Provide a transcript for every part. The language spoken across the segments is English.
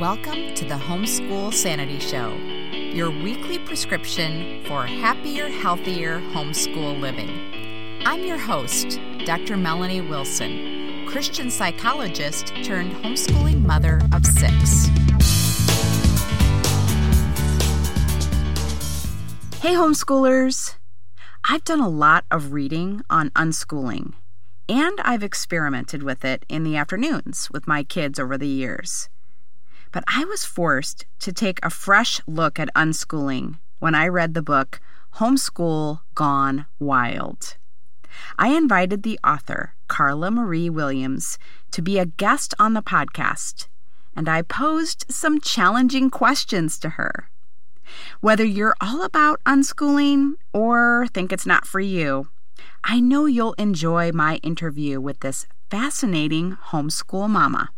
Welcome to the Homeschool Sanity Show, your weekly prescription for happier, healthier homeschool living. I'm your host, Dr. Melanie Wilson, Christian psychologist turned homeschooling mother of six. Hey, homeschoolers! I've done a lot of reading on unschooling, and I've experimented with it in the afternoons with my kids over the years. But I was forced to take a fresh look at unschooling when I read the book Homeschool Gone Wild. I invited the author, Karla Marie Williams, to be a guest on the podcast, and I posed some challenging questions to her. Whether you're all about unschooling or think it's not for you, I know you'll enjoy my interview with this fascinating homeschool mama.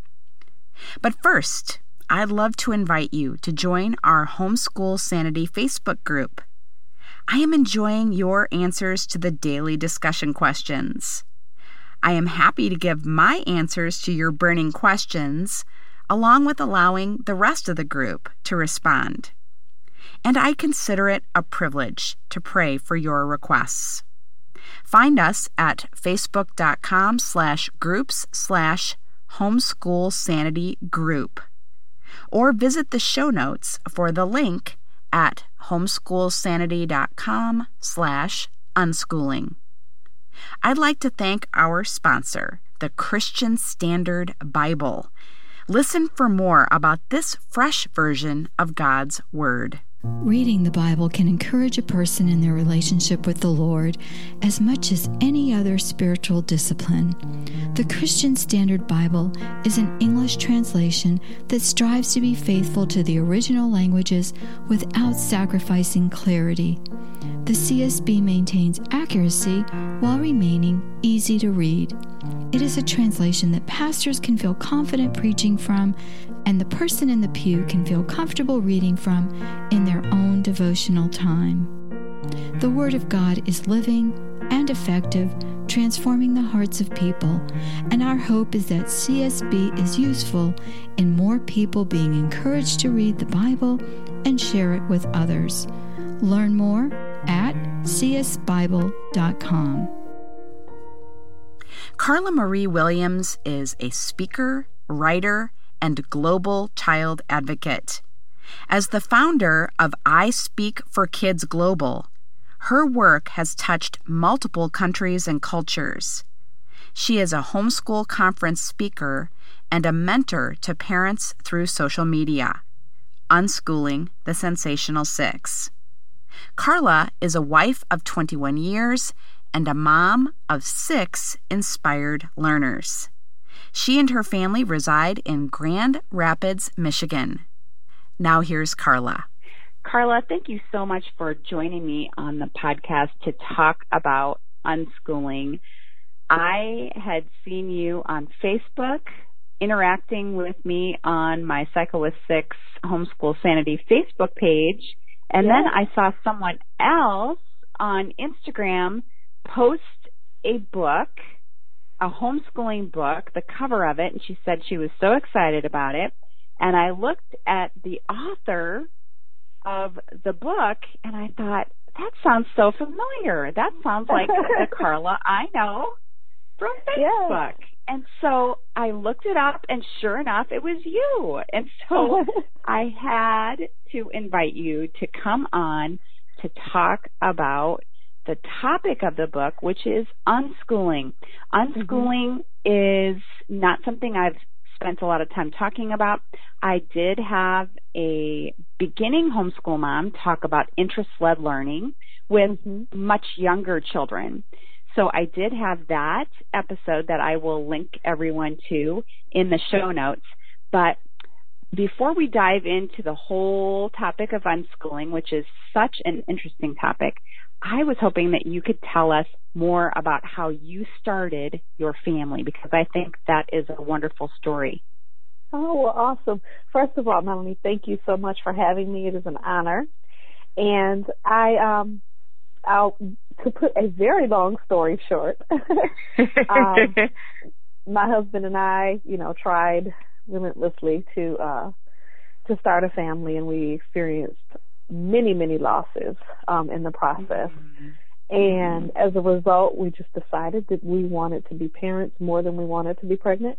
But first, I'd love to invite you to join our Homeschool Sanity Facebook group. I am enjoying your answers to the daily discussion questions. I am happy to give my answers to your burning questions, along with allowing the rest of the group to respond. And I consider it a privilege to pray for your requests. Find us at facebook.com slash groups slash homeschool sanity group or visit the show notes for the link at homeschoolsanity.com slash unschooling. I'd like to thank our sponsor, the Christian Standard Bible. Listen for more about this fresh version of God's Word. Reading the Bible can encourage a person in their relationship with the Lord as much as any other spiritual discipline. The Christian Standard Bible is an English translation that strives to be faithful to the original languages without sacrificing clarity. The CSB maintains accuracy while remaining easy to read. It is a translation that pastors can feel confident preaching from and the person in the pew can feel comfortable reading from in their own devotional time. The Word of God is living and effective, transforming the hearts of people, and our hope is that CSB is useful in more people being encouraged to read the Bible and share it with others. Learn more at csbible.com. Karla Marie Williams is a speaker, writer, and global child advocate. As the founder of I Speak for Kids Global, her work has touched multiple countries and cultures. She is a homeschool conference speaker and a mentor to parents through social media. Unschooling the Sensational Six. Karla is a wife of 21 years and a mom of six inspired learners. She and her family reside in Grand Rapids, Michigan. Now here's Karla. Karla, thank you so much for joining me on the podcast to talk about unschooling. I had seen you on Facebook interacting with me on my Psycho with Six Homeschool Sanity Facebook page. And then I saw someone else on Instagram post a book a homeschooling book, the cover of it, and she said she was so excited about it. And I looked at the author of the book and I thought, that sounds so familiar. That sounds like the Karla I know from Facebook. Yes. And so I looked it up and sure enough it was you. And so I had to invite you to come on to talk about the topic of the book, which is unschooling. Unschooling mm-hmm. is not something I've spent a lot of time talking about. I did have a beginning homeschool mom talk about interest led learning with mm-hmm. much younger children. So I did have that episode that I will link everyone to in the show notes. But before we dive into the whole topic of unschooling, which is such an interesting topic, I was hoping that you could tell us more about how you started your family because I think that is a wonderful story. Oh, well, awesome. First of all, Melanie, thank you so much for having me. It is an honor. And I, um, I'll, to put a very long story short, um, my husband and I, you know, tried relentlessly to, uh, to start a family, and we experienced many, many losses um, in the process. Mm-hmm. And as a result, we just decided that we wanted to be parents more than we wanted to be pregnant.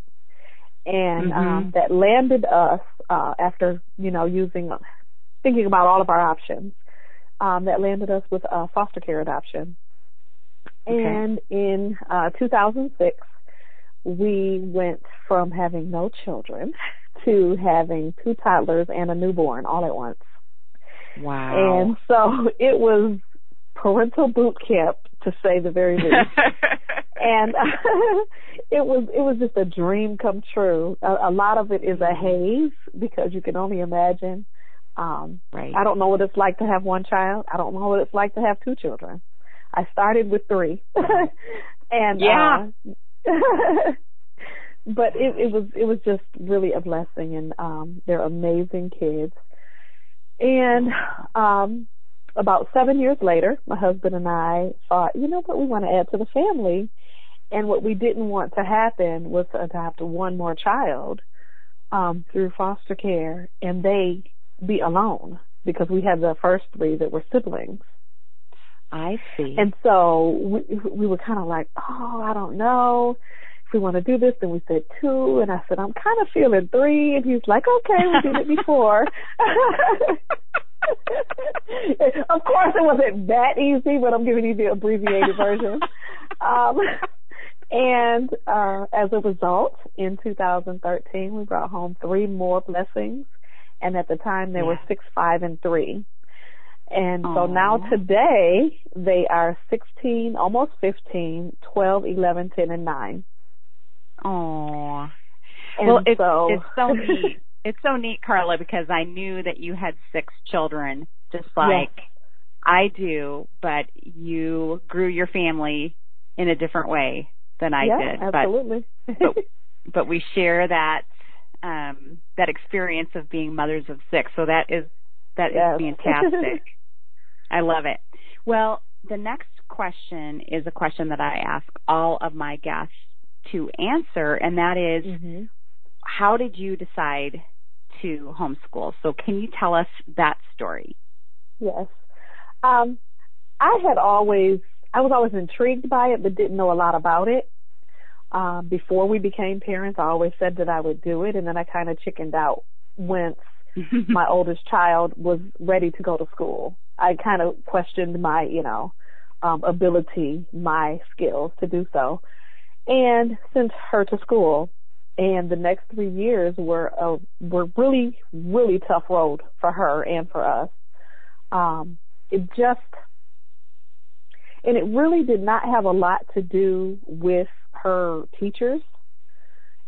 And Mm-hmm. um, that landed us uh, after, you know, using, thinking about all of our options, um, that landed us with a foster care adoption. Okay. And in uh, 2006, we went from having no children to having two toddlers and a newborn all at once. Wow. And so it was parental boot camp to say the very least. and uh, it was it was just a dream come true. A, a lot of it is a haze because you can only imagine. Um, right. I don't know what it's like to have one child. I don't know what it's like to have two children. I started with three, and Yeah. uh, but it, it was it was just really a blessing, and um, they're amazing kids. And um, about seven years later, my husband and I thought, you know what, we want to add to the family. And what we didn't want to happen was to adopt one more child um, through foster care, and they be alone because we had the first three that were siblings. I see. And so we, we were kind of like, oh, I don't know we want to do this. Then we said two, and I said, I'm kind of feeling three. And he's like, okay, we did it before. of course, it wasn't that easy, but I'm giving you the abbreviated version. Um, and uh, as a result, in 2013, we brought home three more blessings. And at the time, they were six, five, and three. And so Aw. now today they are 16, almost 15, 12, 11, 10, and 9. And well, it's so, it's so neat. It's so neat, Karla, because I knew that you had six children, just like I do, but you grew your family in a different way than I yeah, did. But absolutely. but but we share that um that experience of being mothers of six. So that is that is Yes. fantastic. I love it. Well, the next question is a question that I ask all of my guests to answer, and that is, hmm how did you decide to homeschool? So can you tell us that story? Yes. Um, I had always, I was always intrigued by it, but didn't know a lot about it. Um, before we became parents, I always said that I would do it, and then I kind of chickened out once my oldest child was ready to go to school. I kind of questioned my, you know, um, ability, my skills to do so, and sent her to school. And the next three years were a were really really tough road for her and for us. Um, it just and it really did not have a lot to do with her teachers.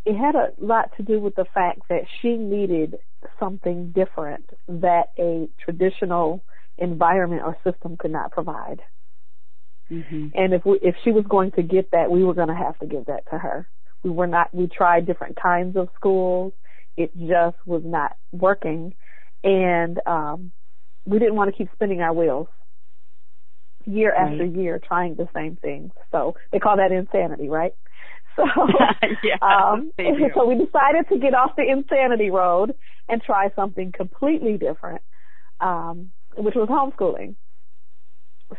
It had a lot to do with the fact that she needed something different that a traditional environment or system could not provide. Hmm And if we, if she was going to get that, we were going to have to give that to her. We were not. We tried different kinds of schools. It just was not working, and um, we didn't want to keep spinning our wheels year after year trying the same things. So they call that insanity, right? So yes, um, so we decided to get off the insanity road and try something completely different, um, which was homeschooling.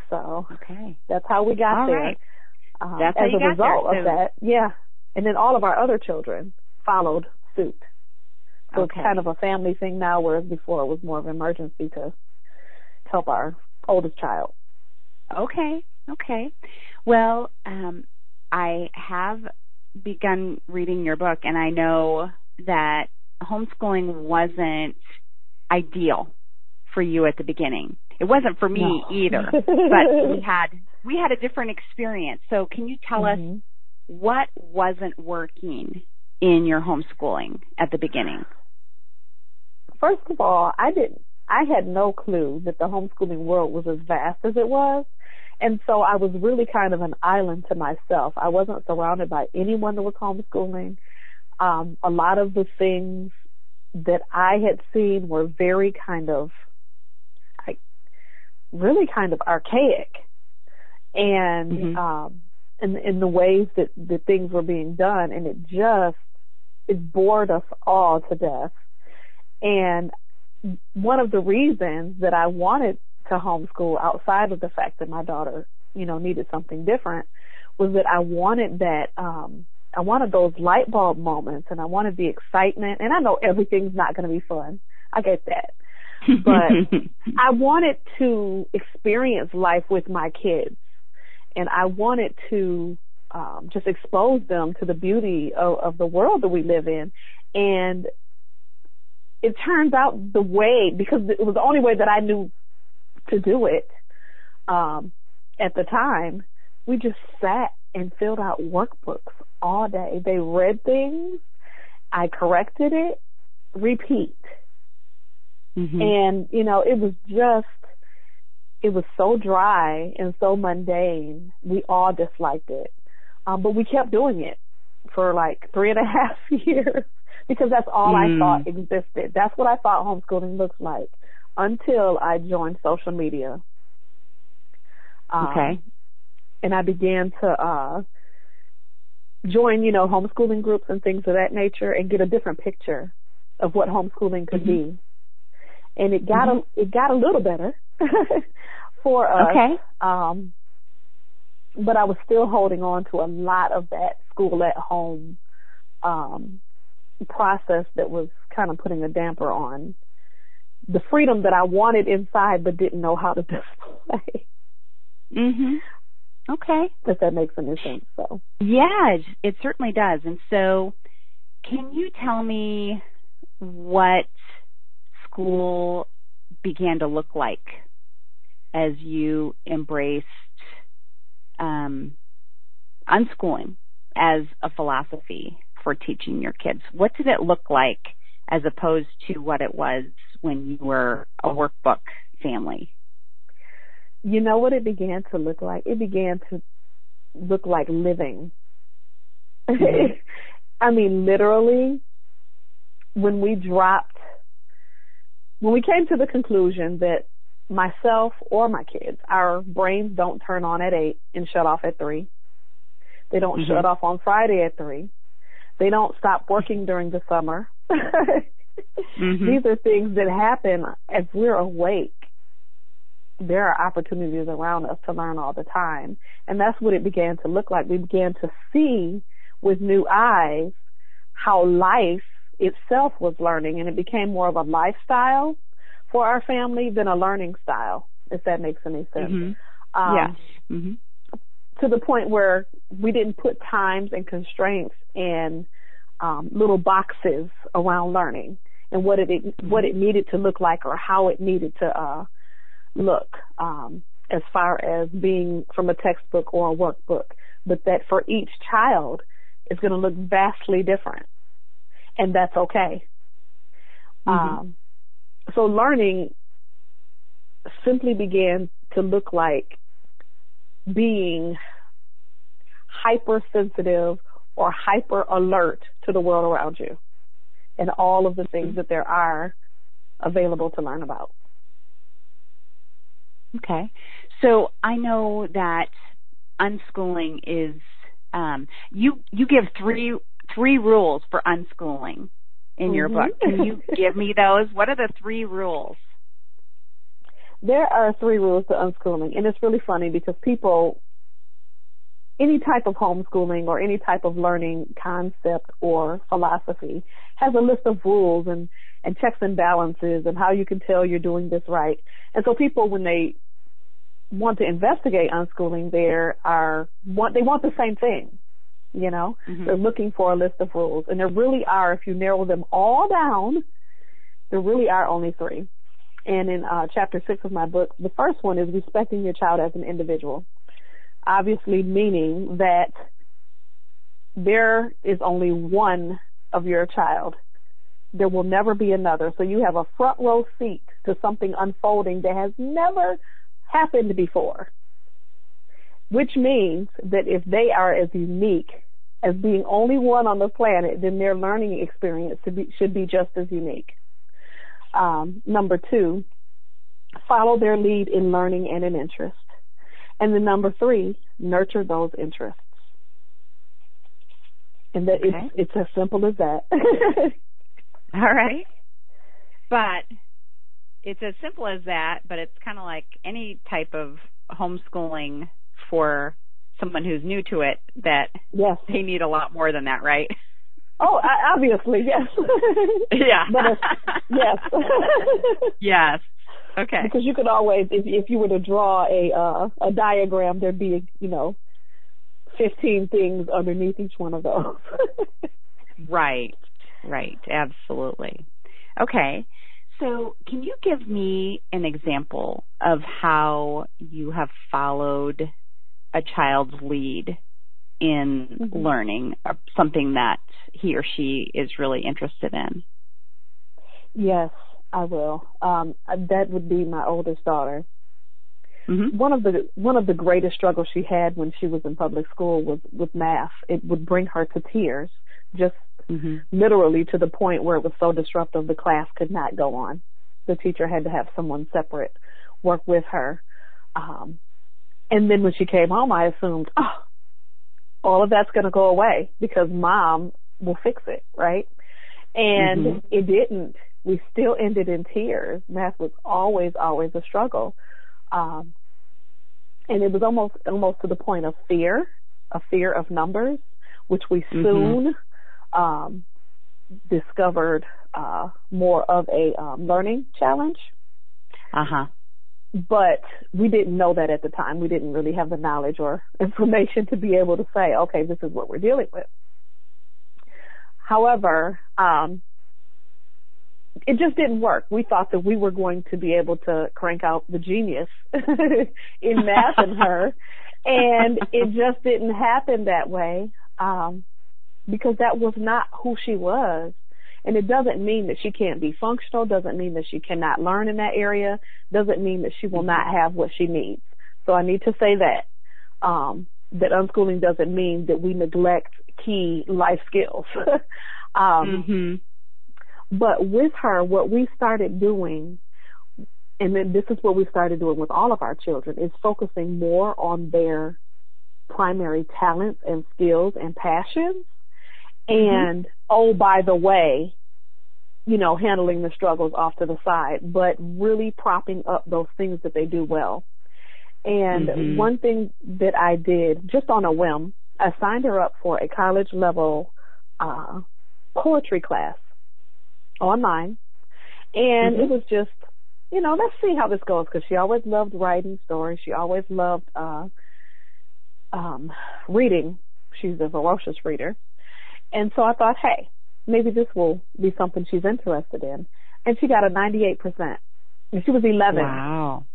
So Okay. that's how we got All there. right. Um, That's as a result of that, yeah. And then all of our other children followed suit. So Okay. it's kind of a family thing now, whereas before it was more of an emergency to help our oldest child. Okay. Okay. Well, um, I have begun reading your book, and I know that homeschooling wasn't ideal for you at the beginning. It wasn't for me No. either, but we had we had a different experience. So, can you tell us Mhm. what wasn't working in your homeschooling at the beginning? First of all, I didn't. I had no clue that the homeschooling world was as vast as it was. And so I was really kind of an island to myself. I wasn't surrounded by anyone that was homeschooling. Um, a lot of the things that I had seen were very kind of, really kind of archaic. And, Mhm. um, in, in the ways that, that things were being done. And it just, it bored us all to death. And one of the reasons that I wanted to homeschool outside of the fact that my daughter, you know, needed something different was that I wanted that, um, I wanted those light bulb moments and I wanted the excitement and I know everything's not going to be fun. I get that. But I wanted to experience life with my kids and I wanted to um, just expose them to the beauty of, of the world that we live in. And it turns out the way, because it was the only way that I knew to do it um, at the time, we just sat and filled out workbooks all day. They read things, I corrected it, repeat. Mm-hmm. And, you know, it was just, it was so dry and so mundane. We all disliked it. Um, but we kept doing it for like three and a half years because that's all mm. I thought existed. That's what I thought homeschooling looks like until I joined social media. Um, okay. And I began to uh join, you know, homeschooling groups and things of that nature and get a different picture of what homeschooling could mm-hmm. be. And it got mm-hmm. a it got a little better for us. Okay. Um but I was still holding on to a lot of that school at home um, process that was kind of putting a damper on the freedom that I wanted inside but didn't know how to display. Mhm. Okay. If that makes any sense. So. Yeah, it, it certainly does. And so, can you tell me what school began to look like as you embraced um, unschooling as a philosophy for teaching your kids? What did it look like as opposed to what it was when you were a workbook family? You know what it began to look like? It began to look like living. Mm-hmm. I mean, literally, when we dropped, when we came to the conclusion that myself or my kids, our brains don't turn on at eight and shut off at three. They don't mm-hmm. shut off on Friday at three. They don't stop working during the summer. mm-hmm. These are things that happen as we're awake. There are opportunities around us to learn all the time. And that's what it began to look like. We began to see with new eyes how life itself was learning and it became more of a lifestyle for our family than a learning style, if that makes any sense. Mm-hmm. Um, yes. Mm-hmm. To the point where we didn't put times and constraints and um, little boxes around learning and what it mm-hmm. what it needed to look like or how it needed to uh, look um, as far as being from a textbook or a workbook, but that for each child is going to look vastly different, and that's okay. Mm-hmm. Um, so learning simply began to look like being hypersensitive or hyper alert to the world around you and all of the things mm-hmm. that there are available to learn about. Okay. So I know that unschooling is um, you you give three three rules for unschooling in your mm-hmm. book. Can you give me those? What are the three rules? There are three rules to unschooling, and it's really funny because people, any type of homeschooling or any type of learning concept or philosophy has a list of rules and, and checks and balances and how you can tell you're doing this right. And so people, when they want to investigate unschooling, they are want they want the same thing. You know, mm-hmm. they're looking for a list of rules, and there really are. If you narrow them all down, there really are only three. And in uh, chapter six of my book, the first one is respecting your child as an individual. Obviously, meaning that there is only one of your child. There will never be another. So you have a front row seat to something unfolding that has never happened before which means that if they are as unique as being only one on the planet, then their learning experience should be, should be just as unique. Um, number two, follow their lead in learning and in interest. And then number three, nurture those interests. And that okay. it's, it's as simple as that. All right. But it's as simple as that, but it's kind of like any type of homeschooling for someone who's new to it that yes. they need a lot more than that, right? Oh, obviously, yes. yeah. But yes. yes. Okay. Because you could always, if if you were to draw a uh, a diagram, there'd be you know, fifteen things underneath each one of those. right. Right. Absolutely. Okay. So, can you give me an example of how you have followed a child's lead in mm-hmm. learning something that he or she is really interested in? Yes, I will. Um, that would be my oldest daughter. Mm-hmm. One of the one of the greatest struggles she had when she was in public school was with math. It would bring her to tears, just mm-hmm. literally to the point where it was so disruptive the class could not go on. The teacher had to have someone separate work with her. Um, and then when she came home, I assumed, oh, all of that's going to go away because mom will fix it, right? And mm-hmm. it didn't. We still ended in tears. Math was always, always a struggle. Um, and it was almost, almost to the point of fear, a fear of numbers, which we mm-hmm. soon, um, discovered, uh, more of a, um, learning challenge. Uh huh but we didn't know that at the time. We didn't really have the knowledge or information to be able to say, okay, this is what we're dealing with. However, um, it just didn't work. We thought that we were going to be able to crank out the genius in math in her, and it just didn't happen that way um, because that was not who she was. And it doesn't mean that she can't be functional, doesn't mean that she cannot learn in that area, doesn't mean that she will not have what she needs. So I need to say that. Um, that unschooling doesn't mean that we neglect key life skills. um, mm-hmm. But with her, what we started doing, and then this is what we started doing with all of our children, is focusing more on their primary talents and skills and passions Mm-hmm. and oh by the way you know handling the struggles off to the side but really propping up those things that they do well. And mm-hmm. one thing that i did just on a whim i signed her up for a college level uh poetry class online. And mm-hmm. it was just you know let's see how this goes because she always loved writing stories. She always loved uh um reading. She's a ferocious reader. And so I thought, hey, maybe this will be something she's interested in. And she got a 98%. And she was 11. Wow.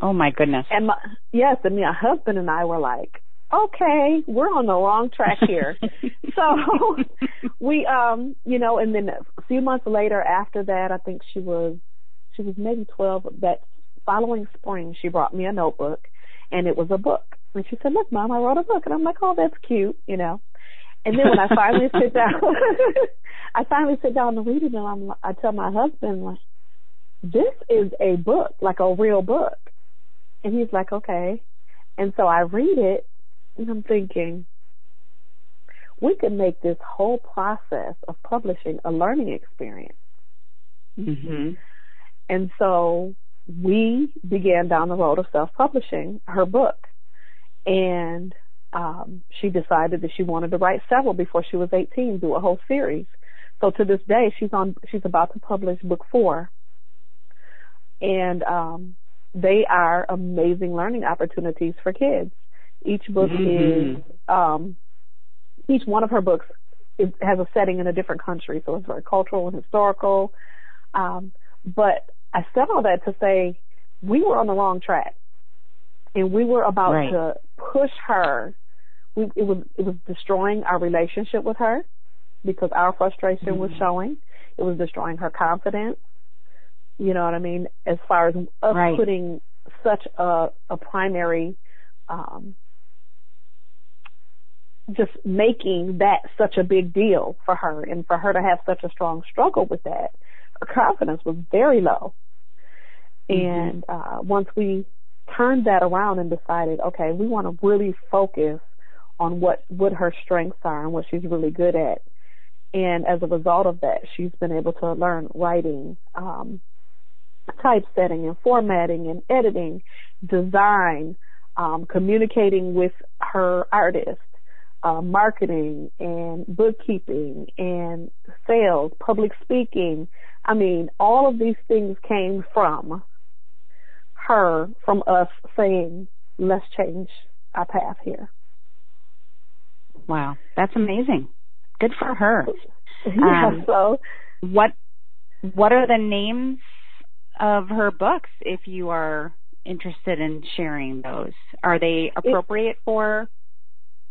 Oh my goodness. And my, yes, and my husband and I were like, okay, we're on the wrong track here. so we, um, you know, and then a few months later after that, I think she was, she was maybe 12. That following spring, she brought me a notebook and it was a book. And she said, look, mom, I wrote a book. And I'm like, oh, that's cute, you know. And then when I finally sit down, I finally sit down to read it, and I'm, I tell my husband, like, this is a book, like a real book. And he's like, okay. And so I read it, and I'm thinking, we could make this whole process of publishing a learning experience. Mm-hmm. And so we began down the road of self-publishing her book. And um, she decided that she wanted to write several before she was 18, do a whole series. So to this day, she's on, she's about to publish book four. And, um, they are amazing learning opportunities for kids. Each book mm-hmm. is, um, each one of her books is, has a setting in a different country, so it's very cultural and historical. Um, but I said all that to say we were on the wrong track and we were about right. to push her. We, it was it was destroying our relationship with her because our frustration mm-hmm. was showing. It was destroying her confidence. You know what I mean? As far as us right. putting such a a primary um just making that such a big deal for her and for her to have such a strong struggle with that, her confidence was very low. Mm-hmm. And uh once we turned that around and decided, okay, we want to really focus on what what her strengths are and what she's really good at. And as a result of that, she's been able to learn writing, um, typesetting and formatting and editing, design, um, communicating with her artist, uh, marketing and bookkeeping and sales, public speaking. I mean, all of these things came from her, from us saying, let's change our path here. Wow, that's amazing. Good for her. Yeah, um, so what what are the names of her books if you are interested in sharing those? Are they appropriate it, for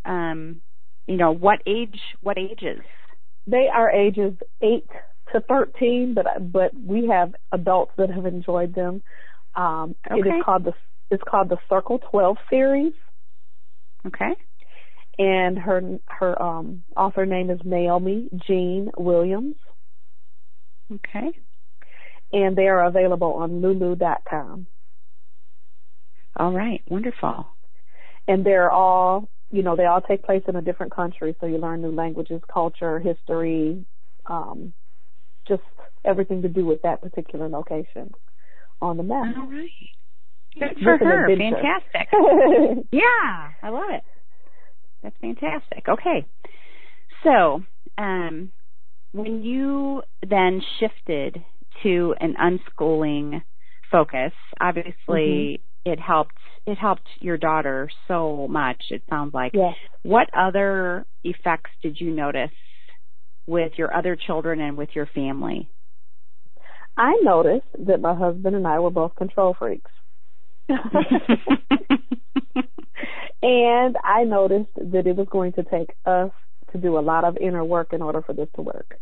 um you know, what age what ages? They are ages 8 to 13, but but we have adults that have enjoyed them. Um okay. it is called the it's called the Circle 12 series. Okay. And her her um author name is Naomi Jean Williams. Okay. And they are available on lulu.com. All right, wonderful. And they're all, you know, they all take place in a different country, so you learn new languages, culture, history, um, just everything to do with that particular location on the map. All right. Good for her. Fantastic. yeah, I love it. That's fantastic. Okay. So, um, when you then shifted to an unschooling focus, obviously mm-hmm. it helped it helped your daughter so much, it sounds like. Yes. What other effects did you notice with your other children and with your family? I noticed that my husband and I were both control freaks. and I noticed that it was going to take us to do a lot of inner work in order for this to work.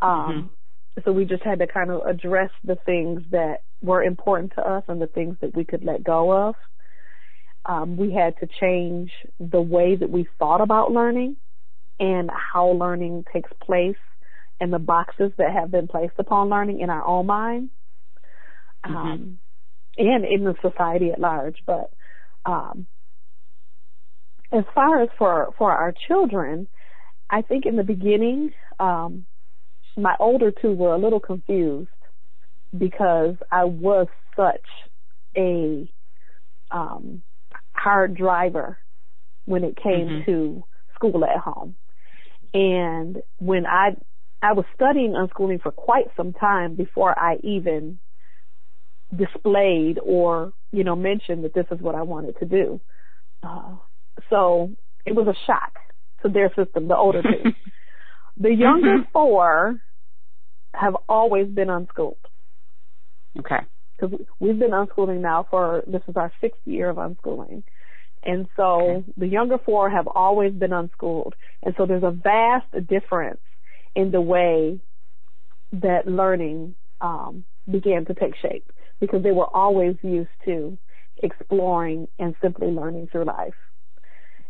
Um, mm-hmm. So we just had to kind of address the things that were important to us and the things that we could let go of. Um, we had to change the way that we thought about learning and how learning takes place and the boxes that have been placed upon learning in our own mind. Mm-hmm. Um, and in the society at large. But um, as far as for for our children, I think in the beginning, um, my older two were a little confused because I was such a um, hard driver when it came mm-hmm. to school at home. And when I I was studying unschooling for quite some time before I even displayed or, you know, mentioned that this is what I wanted to do. Uh, so it was a shock to their system, the older two. the younger mm-hmm. four have always been unschooled. Okay. Because we've been unschooling now for, this is our sixth year of unschooling. And so okay. the younger four have always been unschooled. And so there's a vast difference in the way that learning um, began to take shape because they were always used to exploring and simply learning through life.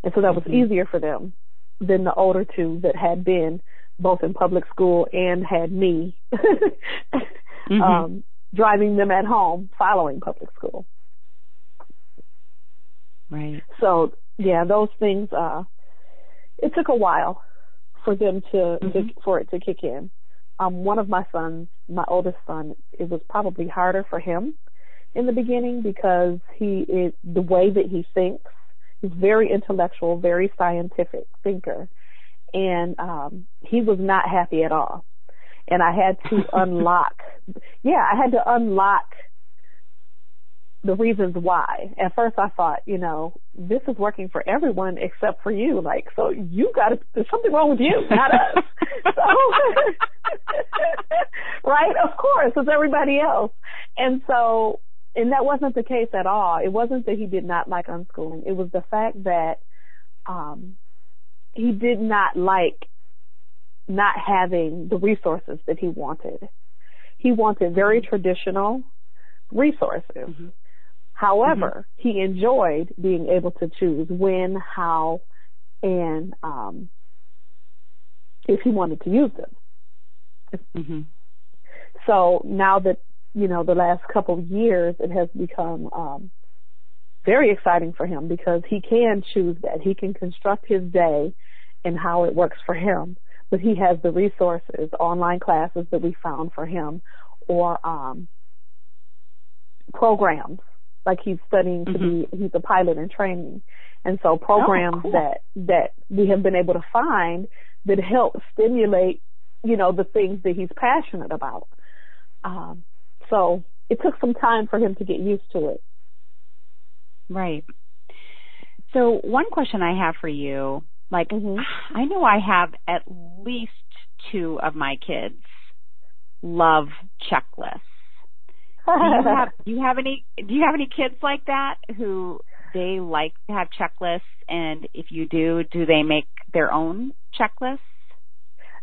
And so that was mm-hmm. easier for them than the older two that had been both in public school and had me mm-hmm. um, driving them at home following public school. Right. So yeah, those things. Uh, it took a while for them to, mm-hmm. to for it to kick in um, one of my sons, my oldest son, it was probably harder for him in the beginning because he is the way that he thinks. He's very intellectual, very scientific thinker, and um, he was not happy at all. And I had to unlock. Yeah, I had to unlock the reasons why. At first I thought, you know, this is working for everyone except for you. Like, so you got to, there's something wrong with you, not us. so, right? Of course, it's everybody else. And so, and that wasn't the case at all. It wasn't that he did not like unschooling. It was the fact that, um, he did not like not having the resources that he wanted. He wanted very traditional resources. Mm-hmm. However, mm-hmm. he enjoyed being able to choose when, how, and um, if he wanted to use them. Mm-hmm. So now that you know the last couple of years, it has become um, very exciting for him because he can choose that. He can construct his day and how it works for him. But he has the resources, online classes that we found for him, or um, programs. Like he's studying to Mm-hmm. be, he's a pilot in training. And so programs Oh, cool. that, that we have been able to find that help stimulate, you know, the things that he's passionate about. Um, so it took some time for him to get used to it. Right. So one question I have for you, like Mhm. I know I have at least two of my kids love checklists. Do you have do you have any do you have any kids like that who they like to have checklists and if you do, do they make their own checklists?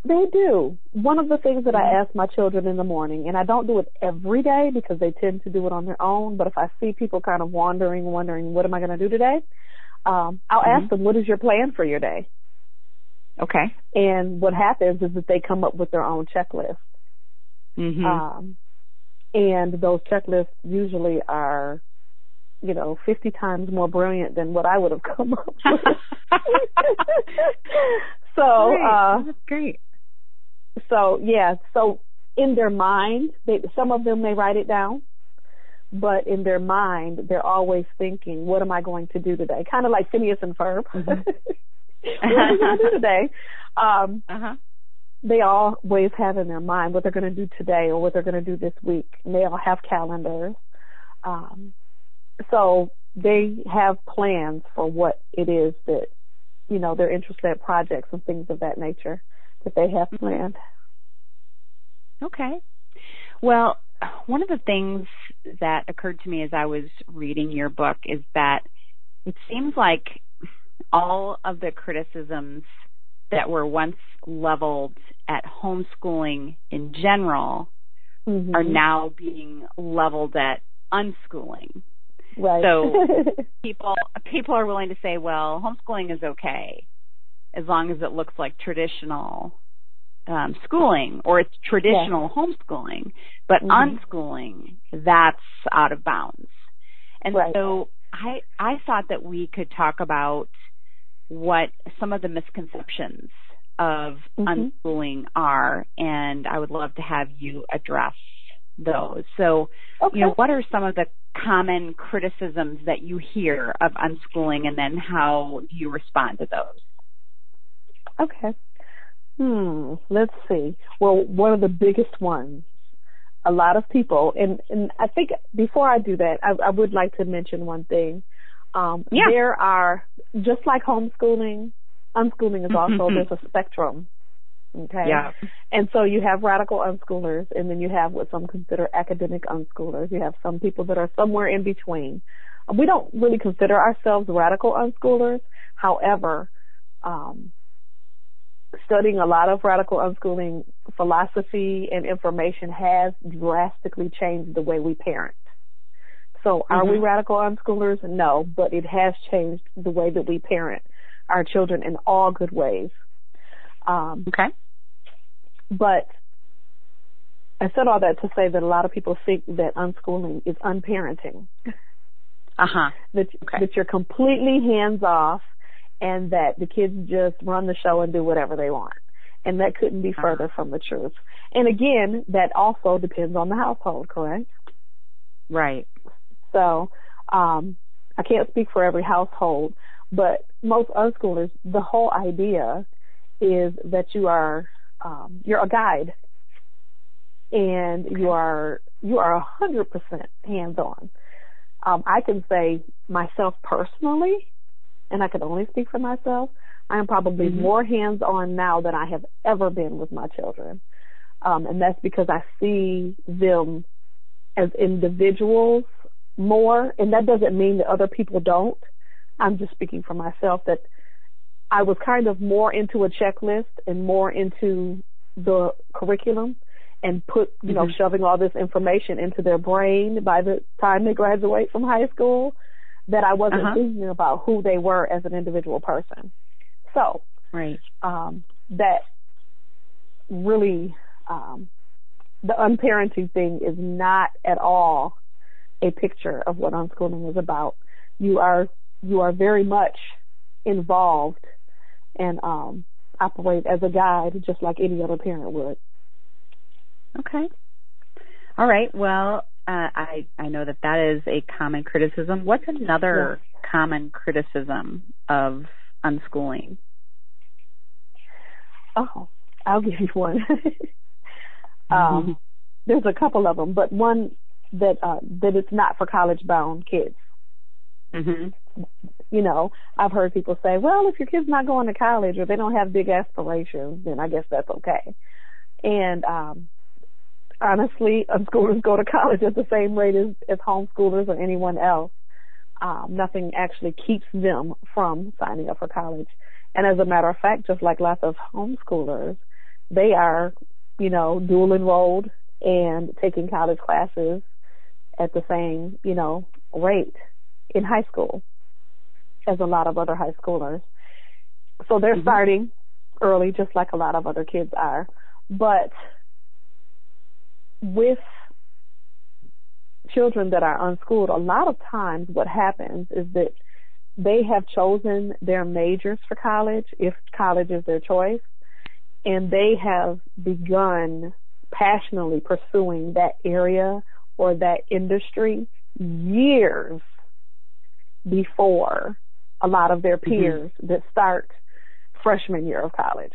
They do. One of the things that Mm-hmm. I ask my children in the morning, and I don't do it every day because they tend to do it on their own, but if I see people kind of wandering, wondering, what am I going to do today? Um, I'll Mhm. ask them, what is your plan for your day? Okay. And what happens is that they come up with their own checklist. Mhm. Um, and those checklists usually are, you know, 50 times more brilliant than what I would have come up with. so, Great. uh, That's great. so yeah, so in their mind, they, some of them may write it down, but in their mind, they're always thinking, "What am I going to do today?" Kind of like Phineas and Ferb. Mhm. what are we going to do today? Um, Uh-huh. They always have in their mind what they're going to do today or what they're going to do this week. And they all have calendars. Um, so they have plans for what it is that, you know, they're interested in projects and things of that nature that they have planned. Okay. Well, one of the things that occurred to me as I was reading your book is that it seems like all of the criticisms that were once leveled at homeschooling in general Mhm. are now being leveled at unschooling. right. so- People people are willing to say, well, homeschooling is okay as long as it looks like traditional um, schooling or it's traditional homeschooling, but Mhm. unschooling that's out of bounds. And Right. so I I thought that we could talk about what some of the misconceptions of Mhm. unschooling are, and I would love to have you address those. So, okay. you know, what are some of the common criticisms that you hear of unschooling, and then how do you respond to those? Okay. Hmm. Let's see. Well, one of the biggest ones, a lot of people, and and I think before I do that, I, I would like to mention one thing. Um, Yeah. There are just like homeschooling, unschooling is also Mhm. there's a spectrum. Okay. Yeah. And so you have radical unschoolers, and then you have what some consider academic unschoolers. You have some people that are somewhere in between. We don't really consider ourselves radical unschoolers. However, um, studying a lot of radical unschooling philosophy and information has drastically changed the way we parent. So are we Mhm. radical unschoolers? No, but it has changed the way that we parent our children in all good ways. Um, Okay. but I said all that to say that a lot of people think that unschooling is unparenting. Uh huh. That Okay. that you're completely hands off and that the kids just run the show and do whatever they want. And that couldn't be Uh-huh. further from the truth. And again, that also depends on the household, correct? Right. So, um, I can't speak for every household, but most unschoolers, the whole idea is that you are, um, you're a guide and you are, you are a hundred percent hands on. Um, I can say myself personally, and I can only speak for myself, I am probably Mhm. more hands on now than I have ever been with my children. Um, and that's because I see them as individuals more, and that doesn't mean that other people don't. I'm just speaking for myself that I was kind of more into a checklist and more into the curriculum and put, you know, Mhm. shoving all this information into their brain by the time they graduate from high school that I wasn't Uh-huh. thinking about who they were as an individual person. So, Right. um, that really um, the unparenting thing is not at all a picture of what unschooling is about. You are you are very much involved and um, operate as a guide just like any other parent would. Okay. All right. Well, uh, I I know that that is a common criticism. What's another common criticism of unschooling? Oh, I'll give you one. um, there's a couple of them, but one that uh, that it's not for college bound kids. Mm-hmm. You know, I've heard people say, "Well, if your kid's not going to college or they don't have big aspirations, then I guess that's okay." And um honestly, unschoolers go to college at the same rate as, as homeschoolers or anyone else. Um, nothing actually keeps them from signing up for college. And as a matter of fact, just like lots of homeschoolers, they are, you know, dual enrolled and taking college classes at the same, you know, rate in high school as a lot of other high schoolers. So they're mm-hmm. starting early just like a lot of other kids are. But with children that are unschooled, a lot of times what happens is that they have chosen their majors for college, if college is their choice, and they have begun passionately pursuing that area or that industry years before a lot of their mm-hmm. peers mm-hmm. that start freshman year of college.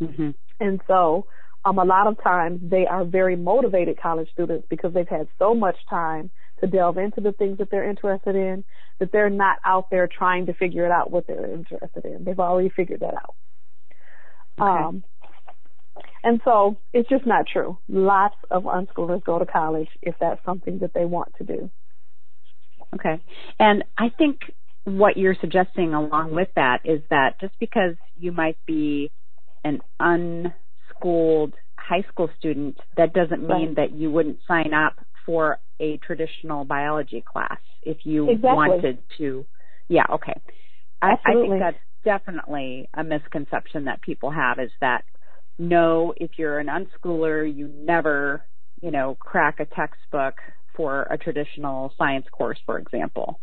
Mm-hmm. And so um, a lot of times they are very motivated college students because they've had so much time to delve into the things that they're interested in that they're not out there trying to figure it out what they're interested in. They've already figured that out. Okay. Um, and so it's just not true. Lots of unschoolers go to college if that's something that they want to do. Okay. And I think what you're suggesting along with that is that just because you might be an unschooled high school student, that doesn't mean right. that you wouldn't sign up for a traditional biology class if you exactly. wanted to. Yeah, okay. I, I think that's definitely a misconception that people have is that no, if you're an unschooler, you never, you know, crack a textbook for a traditional science course, for example.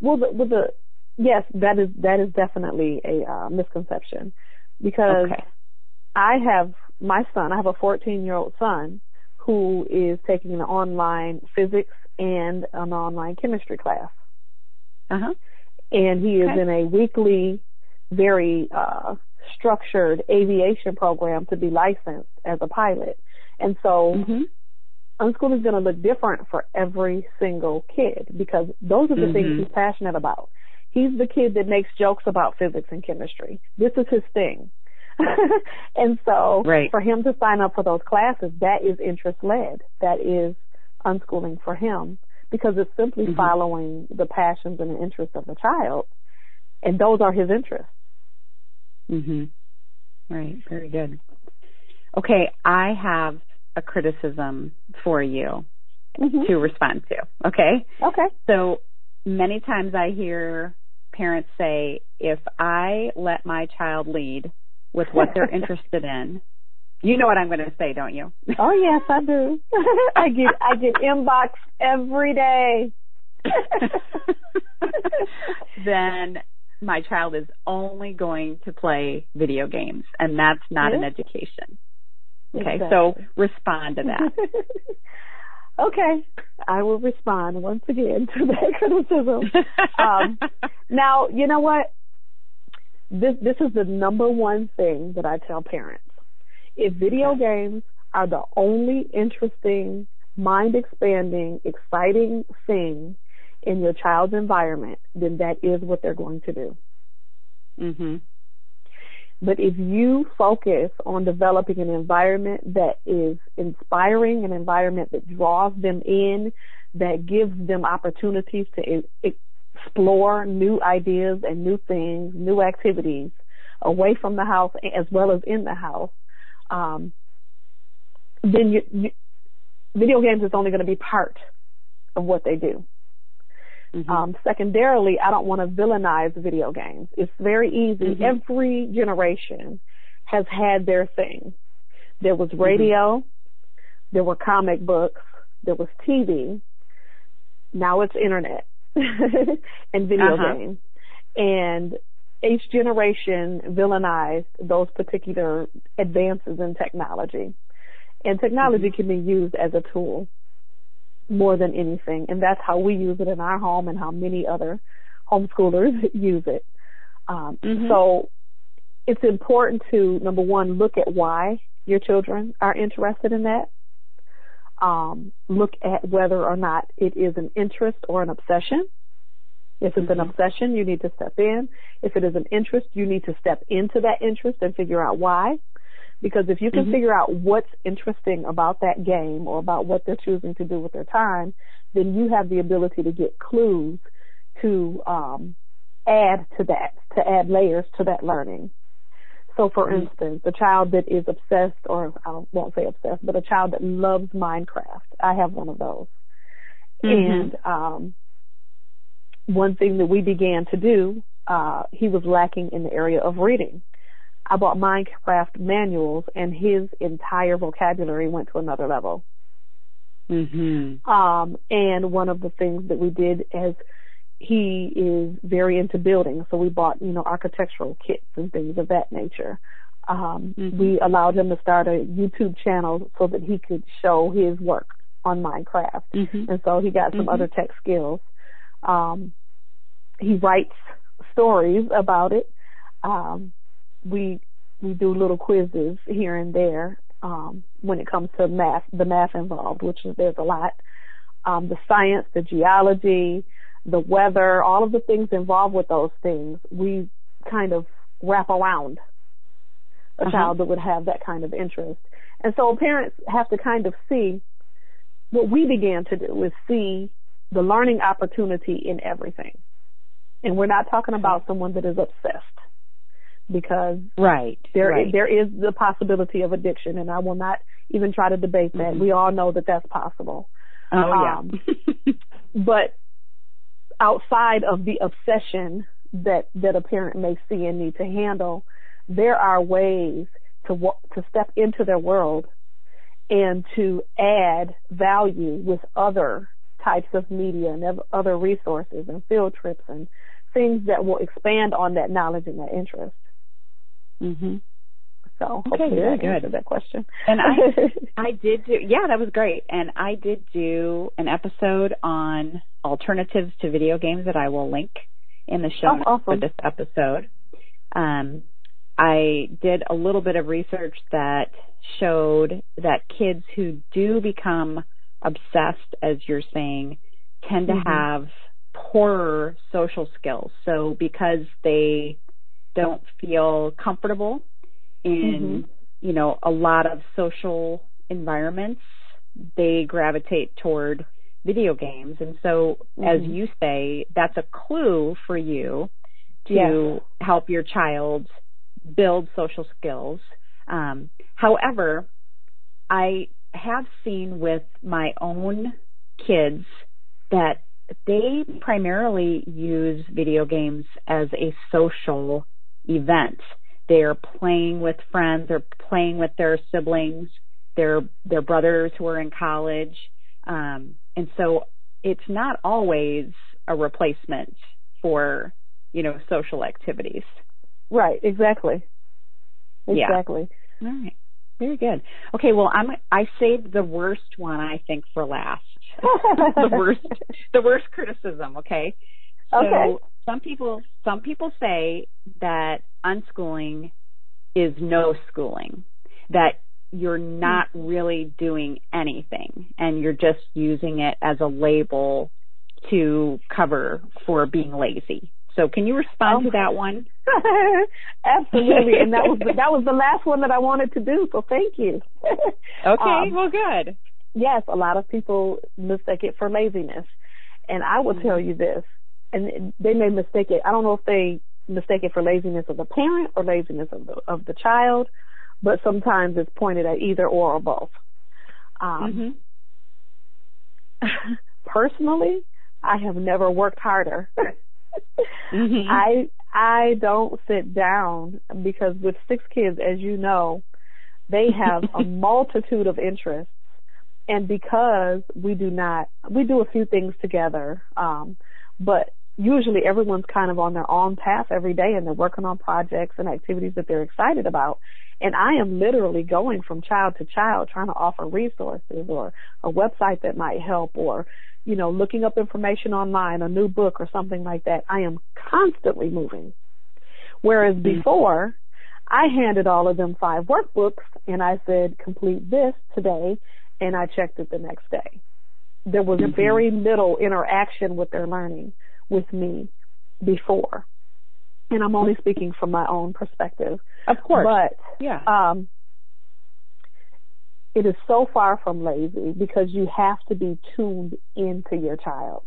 Well, the, well, the yes, that is that is definitely a uh, misconception because okay. I have my son, I have a 14 year old son who is taking an online physics and an online chemistry class. Uh-huh. And he is okay. in a weekly, very uh, structured aviation program to be licensed as a pilot. And so mm-hmm. unschooling is going to look different for every single kid because those are the mm-hmm. things he's passionate about. He's the kid that makes jokes about physics and chemistry. This is his thing. and so right. for him to sign up for those classes, that is interest led. That is unschooling for him because it's simply mm-hmm. following the passions and the interests of the child. And those are his interests. Mhm. Right. Very good. Okay, I have a criticism for you mm-hmm. to respond to. Okay? Okay. So many times I hear parents say, if I let my child lead, with what they're interested in. You know what I'm going to say, don't you? Oh yes, I do. I get I get inbox every day. then my child is only going to play video games, and that's not an education. Okay, exactly. so respond to that. okay, I will respond once again to that criticism. um, now, you know what? this this is the number one thing that I tell parents. If video games are the only interesting, mind expanding, exciting thing in your child's environment, then that is what they're going to do. Mhm. But if you focus on developing an environment that is inspiring, an environment that draws them in, that gives them opportunities to explore new ideas and new things, new activities away from the house as well as in the house, um, then you, you, video games is only going to be part of what they do. Mm-hmm. Um, secondarily, I don't want to villainize video games. It's very easy. Mm-hmm. Every generation has had their thing. There was radio, mm-hmm. there were comic books, there was TV. Now it's internet. and video uh-huh. games. And each generation villainized those particular advances in technology. And technology mm-hmm. can be used as a tool. More than anything. And that's how we use it in our home and how many other homeschoolers use it. Um, mm-hmm. So it's important to, number one, look at why your children are interested in that. Um, look at whether or not it is an interest or an obsession. If it's mm-hmm. an obsession, you need to step in. If it is an interest, you need to step into that interest and figure out why. Because if you can mm-hmm. figure out what's interesting about that game or about what they're choosing to do with their time, then you have the ability to get clues to um, add to that, to add layers to that learning. So, for mm-hmm. instance, a child that is obsessed, or I won't say obsessed, but a child that loves Minecraft. I have one of those. Mm-hmm. And um, one thing that we began to do, uh, he was lacking in the area of reading. I bought Minecraft manuals and his entire vocabulary went to another level. Mm-hmm. Um, and one of the things that we did is he is very into building, so we bought, you know, architectural kits and things of that nature. Um, mm-hmm. We allowed him to start a YouTube channel so that he could show his work on Minecraft, mm-hmm. and so he got some mm-hmm. other tech skills. Um, he writes stories about it. Um, we we do little quizzes here and there um, when it comes to math, the math involved, which is there's a lot. Um, the science, the geology, the weather, all of the things involved with those things, we kind of wrap around a uh-huh. child that would have that kind of interest. And so parents have to kind of see what we began to do is see the learning opportunity in everything. And we're not talking about someone that is obsessed because right there right. there is the possibility of addiction and I will not even try to debate that. Mm-hmm. We all know that that's possible. Oh um, yeah. but outside of the obsession that that a parent may see and need to handle, there are ways to to step into their world and to add value with other types of media and other resources and field trips and things that will expand on that knowledge and that interest. Mhm. So okay, very good. That question. And I, I did do, yeah, that was great. And I did do an episode on alternatives to video games that I will link in the show oh, awesome. for this episode. Um, I did a little bit of research that showed that kids who do become obsessed, as you're saying, tend mm-hmm. to have poorer social skills. So because they don't feel comfortable in, mm-hmm. you know, a lot of social environments, they gravitate toward video games. And so, mm-hmm. as you say, that's a clue for you to yes. help your child build social skills. Um, however, I have seen with my own kids that they primarily use video games as a social event. They're playing with friends, they're playing with their siblings, their their brothers who are in college. Um, and so it's not always a replacement for, you know, social activities. Right, exactly. Exactly. Yeah. All right. Very good. Okay, well I'm I saved the worst one I think for last. the worst the worst criticism, okay? So okay. Some people some people say that unschooling is no schooling. That you're not really doing anything and you're just using it as a label to cover for being lazy. So can you respond oh. to that one? Absolutely. and that was the, that was the last one that I wanted to do. So thank you. okay. Um, well, good. Yes, a lot of people mistake it for laziness, and I will tell you this, and they may mistake it. I don't know if they mistake it for laziness of the parent or laziness of the of the child but sometimes it's pointed at either or or both. Um, mm-hmm. personally, I have never worked harder. mm-hmm. I I don't sit down because with six kids, as you know, they have a multitude of interests, and because we do not, we do a few things together, um, but usually everyone's kind of on their own path every day and they're working on projects and activities that they're excited about. And I am literally going from child to child trying to offer resources or a website that might help or, you know, looking up information online, a new book or something like that. I am constantly moving. Whereas mm-hmm. before, I handed all of them five workbooks and I said, complete this today, and I checked it the next day. There was mm-hmm. very little interaction with their learning with me before. And I'm only speaking from my own perspective. Of course. But yeah. um it is so far from lazy because you have to be tuned into your child.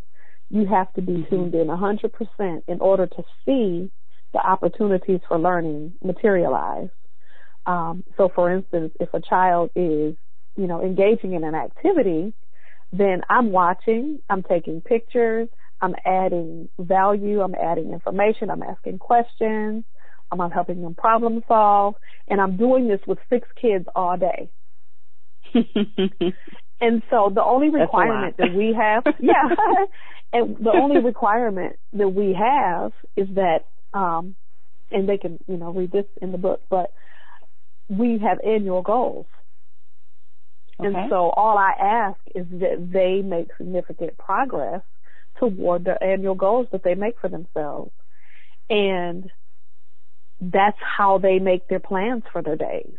You have to be mm-hmm. tuned in 100% in order to see the opportunities for learning materialize. Um, so, for instance, if a child is, you know, engaging in an activity, then I'm watching, I'm taking pictures, I'm adding value, I'm adding information, I'm asking questions, I'm helping them problem solve, and I'm doing this with six kids all day. and so the only requirement that we have, yeah, and the only requirement that we have is that, um, and they can, you know, read this in the book, but we have annual goals. Okay. And so all I ask is that they make significant progress toward the annual goals that they make for themselves. And that's how they make their plans for their days.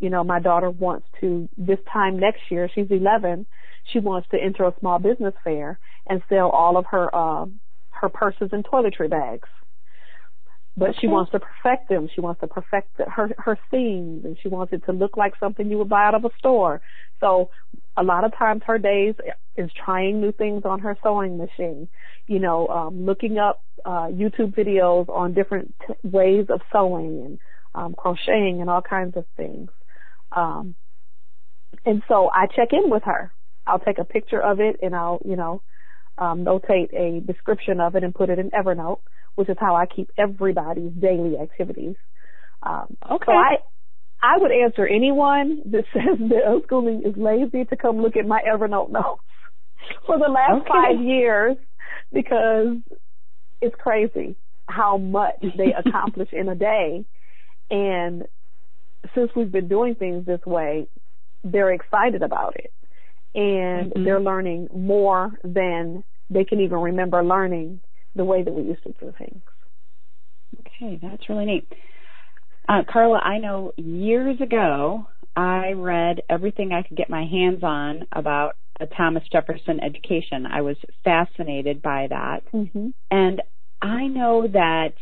You know, my daughter wants to, this time next year, she's 11, she wants to enter a small business fair and sell all of her, uh, her purses and toiletry bags. But okay. she wants to perfect them. She wants to perfect her, her seams and she wants it to look like something you would buy out of a store. So a lot of times her days is trying new things on her sewing machine, you know, um, looking up uh, YouTube videos on different t- ways of sewing and um, crocheting and all kinds of things. Um, and so I check in with her. I'll take a picture of it and I'll, you know, um, notate a description of it and put it in Evernote, which is how I keep everybody's daily activities. Um, okay. So I, I would answer anyone that says that unschooling is lazy to come look at my Evernote notes for the last okay. five years because it's crazy how much they accomplish in a day. And since we've been doing things this way, they're excited about it. And mm-hmm. they're learning more than they can even remember learning the way that we used to do things. Okay, that's really neat. Uh, Karla, I know years ago I read everything I could get my hands on about a Thomas Jefferson education. I was fascinated by that. Mm-hmm. And I know that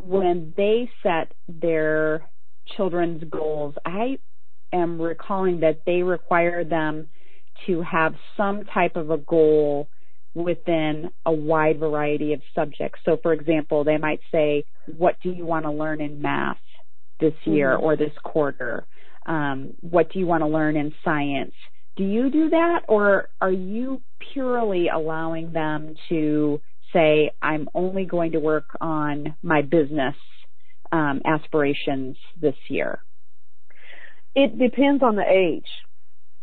when they set their children's goals, I am recalling that they require them to have some type of a goal within a wide variety of subjects. So, for example, they might say, What do you want to learn in math? this year mm-hmm. or this quarter? Um, what do you want to learn in science? Do you do that, or are you purely allowing them to say, I'm only going to work on my business um, aspirations this year? It depends on the age.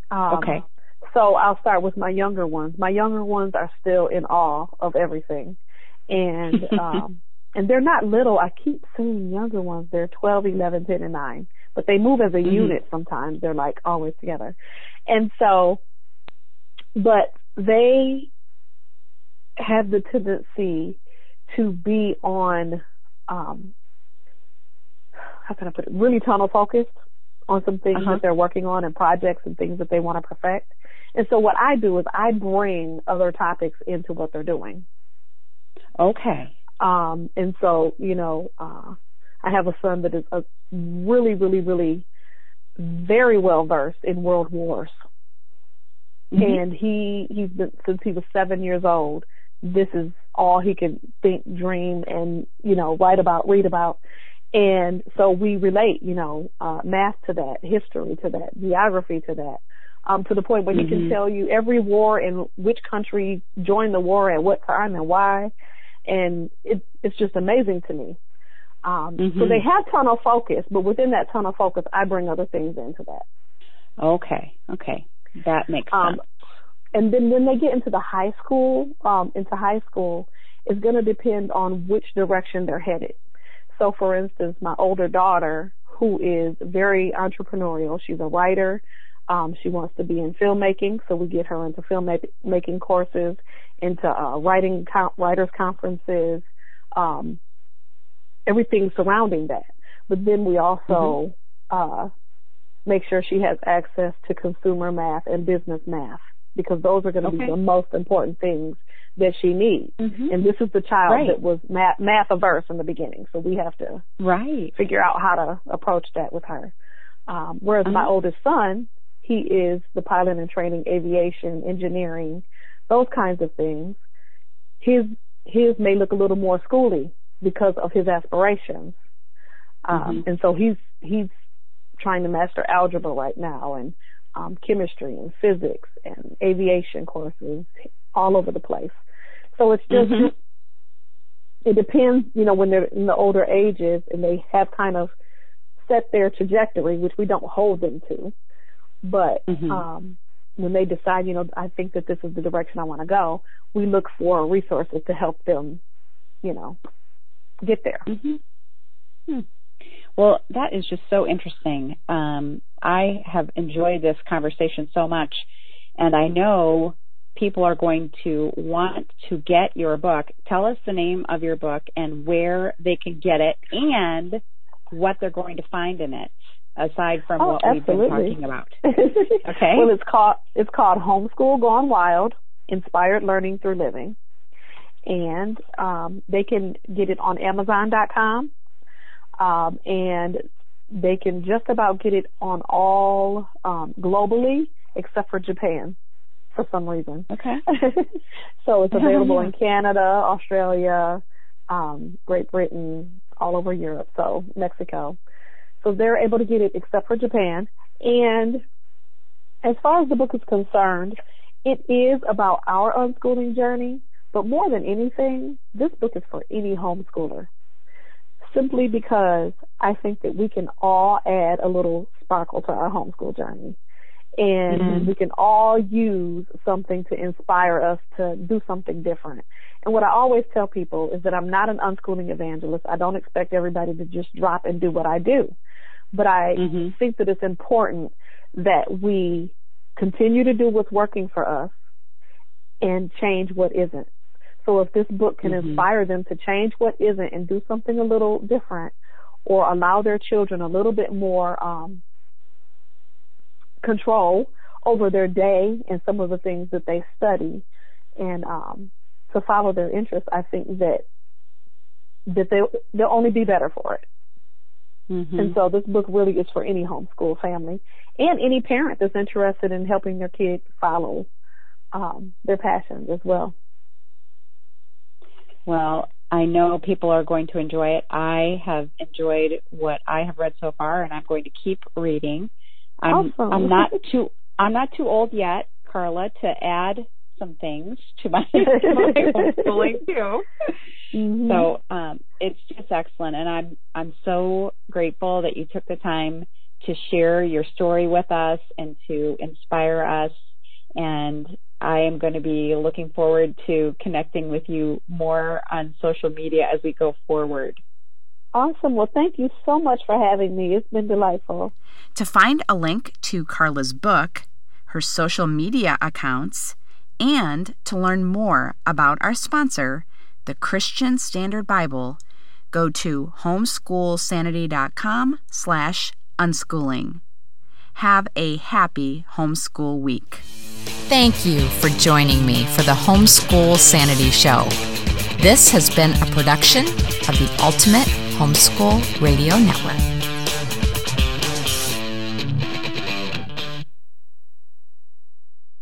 Um, okay. So I'll start with my younger ones. My younger ones are still in awe of everything. And um, and they're not little. I keep seeing younger ones. They're 12, 11, 10, and 9. But they move as a mm-hmm. unit sometimes. They're like always together. And so, but they have the tendency to be on, um, how can I put it, really tunnel focused on some things uh-huh. that they're working on and projects and things that they want to perfect. And so what I do is I bring other topics into what they're doing. Okay. Um, and so, you know, uh, I have a son that is a really, really, really very well versed in world wars. Mm-hmm. And he, he's been, since he was seven years old, this is all he can think, dream, and, you know, write about, read about. And so we relate, you know, uh, math to that, history to that, geography to that, um, to the point where mm-hmm. he can mm-hmm. tell you every war and which country joined the war at what time and why and it, it's just amazing to me. Um, mm-hmm. So they have tunnel focus, but within that tunnel focus, I bring other things into that. Okay, okay, that makes um, sense. And then when they get into the high school, um, into high school, it's going to depend on which direction they're headed. So, for instance, my older daughter, who is very entrepreneurial, she's a writer. Um, she wants to be in filmmaking, so we get her into filmmaking courses, into uh, writing writers conferences, um, everything surrounding that. But then we also mm-hmm. uh, make sure she has access to consumer math and business math because those are going to okay. be the most important things that she needs. Mm-hmm. And this is the child right. that was math, math averse in the beginning, so we have to right figure out how to approach that with her. Um, whereas uh-huh. my oldest son, he is the pilot and training, aviation, engineering, those kinds of things. His his may look a little more schooly because of his aspirations, um, mm-hmm. and so he's he's trying to master algebra right now and um, chemistry and physics and aviation courses all over the place. So it's just, mm-hmm. it depends, you know, when they're in the older ages and they have kind of set their trajectory, which we don't hold them to. But mm-hmm. um, when they decide, you know, I think that this is the direction I want to go, we look for resources to help them, you know, get there. Mm-hmm. Hmm. Well, that is just so interesting. Um, I have enjoyed this conversation so much, and I know people are going to want to get your book. Tell us the name of your book and where they can get it and what they're going to find in it aside from oh, what absolutely. we've been talking about. Okay. well, it's called it's called Homeschool Gone Wild: Inspired Learning Through Living, and um, they can get it on Amazon.com, um, and they can just about get it on all um, globally except for Japan for some reason. Okay. so it's available in Canada, Australia, um, Great Britain, all over Europe, so Mexico. So they're able to get it except for Japan. And as far as the book is concerned, it is about our unschooling journey, but more than anything, this book is for any homeschooler. Simply because I think that we can all add a little sparkle to our homeschool journey and mm-hmm. we can all use something to inspire us to do something different. And what I always tell people is that I'm not an unschooling evangelist. I don't expect everybody to just drop and do what I do. But I mm-hmm. think that it's important that we continue to do what's working for us and change what isn't. So if this book can mm-hmm. inspire them to change what isn't and do something a little different or allow their children a little bit more um, control over their day and some of the things that they study and um to follow their interests i think that that they they'll only be better for it mm-hmm. and so this book really is for any homeschool family and any parent that's interested in helping their kids follow um their passions as well well I know people are going to enjoy it. I have enjoyed what I have read so far, and I'm going to keep reading. I'm awesome. I'm not too I'm not too old yet, Karla, to add some things to my, homeschooling too. Mm-hmm. So um, it's just excellent, and I'm I'm so grateful that you took the time to share your story with us and to inspire us. And I am going to be looking forward to connecting with you more on social media as we go forward. Awesome. Well, thank you so much for having me. It's been delightful. To find a link to Karla's book, her social media accounts, and to learn more about our sponsor, the Christian Standard Bible, go to homeschoolsanity.com slash unschooling. Have a happy homeschool week. Thank you for joining me for the Homeschool Sanity Show. This has been a production of the Ultimate Homeschool Radio Network.